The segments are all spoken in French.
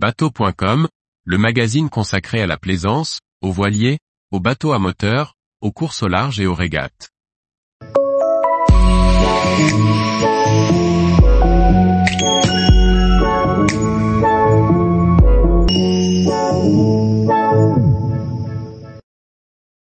Bateau.com, le magazine consacré à la plaisance, aux voiliers, aux bateaux à moteur, aux courses au large et aux régates.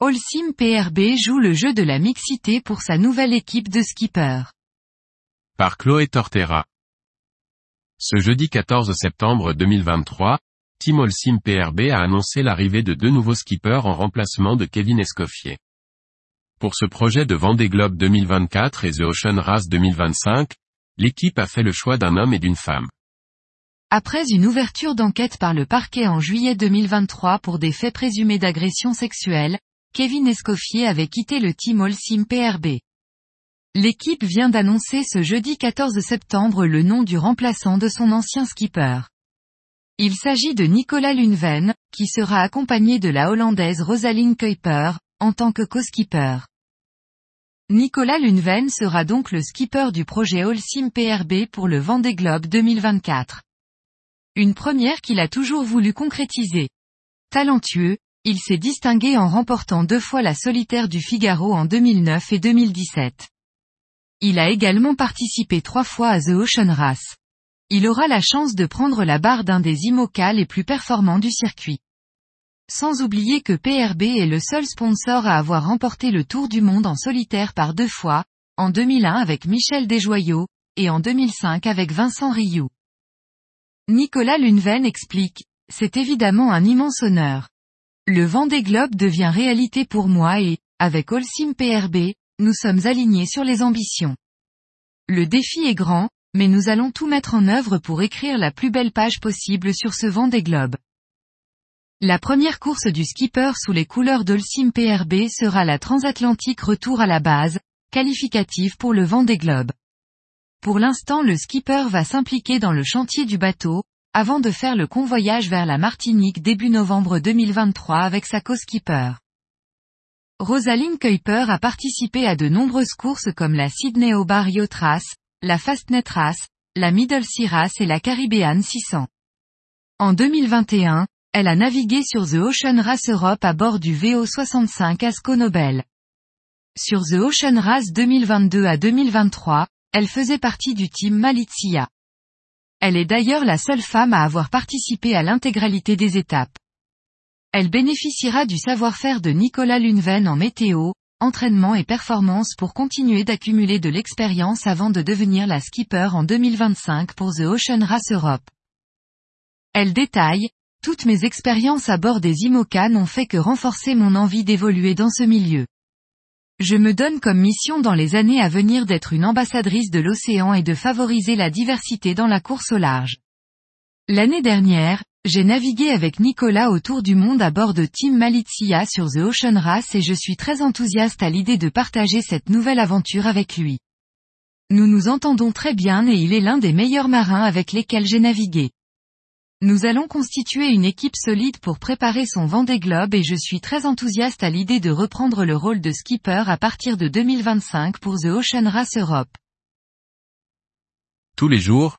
Holcim PRB joue le jeu de la mixité pour sa nouvelle équipe de skippers. Par Chloé Tortera. Ce jeudi 14 septembre 2023, Team Holcim PRB a annoncé l'arrivée de deux nouveaux skippers en remplacement de Kevin Escoffier. Pour ce projet de Vendée Globe 2024 et The Ocean Race 2025, l'équipe a fait le choix d'un homme et d'une femme. Après une ouverture d'enquête par le parquet en juillet 2023 pour des faits présumés d'agression sexuelle, Kevin Escoffier avait quitté le team Holcim PRB. L'équipe vient d'annoncer ce jeudi 14 septembre le nom du remplaçant de son ancien skipper. Il s'agit de Nicolas Lunven, qui sera accompagné de la Hollandaise Rosaline Kuiper, en tant que co-skipper. Nicolas Lunven sera donc le skipper du projet Holcim PRB pour le Vendée Globe 2024. Une première qu'il a toujours voulu concrétiser. Talentueux, il s'est distingué en remportant deux fois la solitaire du Figaro en 2009 et 2017. Il a également participé trois fois à The Ocean Race. Il aura la chance de prendre la barre d'un des IMOCA les plus performants du circuit. Sans oublier que PRB est le seul sponsor à avoir remporté le Tour du Monde en solitaire par deux fois, en 2001 avec Michel Desjoyaux, et en 2005 avec Vincent Rioux. Nicolas Lunven explique, c'est évidemment un immense honneur. Le Vendée Globe devient réalité pour moi et, avec Holcim PRB, nous sommes alignés sur les ambitions. Le défi est grand, mais nous allons tout mettre en œuvre pour écrire la plus belle page possible sur ce Vendée Globe. La première course du skipper sous les couleurs d'Holcim PRB sera la transatlantique retour à la base, qualificative pour le Vendée Globe. Pour l'instant le skipper va s'impliquer dans le chantier du bateau, avant de faire le convoyage vers la Martinique début novembre 2023 avec sa co-skipper. Rosaline Kuiper a participé à de nombreuses courses comme la Sydney Obar Yacht Race, la Fastnet Race, la Middle Sea Race et la Caribbean 600. En 2021, elle a navigué sur The Ocean Race Europe à bord du VO65 Asco Nobel. Sur The Ocean Race 2022 à 2023, elle faisait partie du team Malizia. Elle est d'ailleurs la seule femme à avoir participé à l'intégralité des étapes. Elle bénéficiera du savoir-faire de Nicolas Lunven en météo, entraînement et performance pour continuer d'accumuler de l'expérience avant de devenir la skipper en 2025 pour The Ocean Race Europe. Elle détaille, toutes mes expériences à bord des IMOCA n'ont fait que renforcer mon envie d'évoluer dans ce milieu. Je me donne comme mission dans les années à venir d'être une ambassadrice de l'océan et de favoriser la diversité dans la course au large. L'année dernière, j'ai navigué avec Nicolas autour du monde à bord de Team Malizia sur The Ocean Race et je suis très enthousiaste à l'idée de partager cette nouvelle aventure avec lui. Nous nous entendons très bien et il est l'un des meilleurs marins avec lesquels j'ai navigué. Nous allons constituer une équipe solide pour préparer son Vendée Globe et je suis très enthousiaste à l'idée de reprendre le rôle de skipper à partir de 2025 pour The Ocean Race Europe. Tous les jours,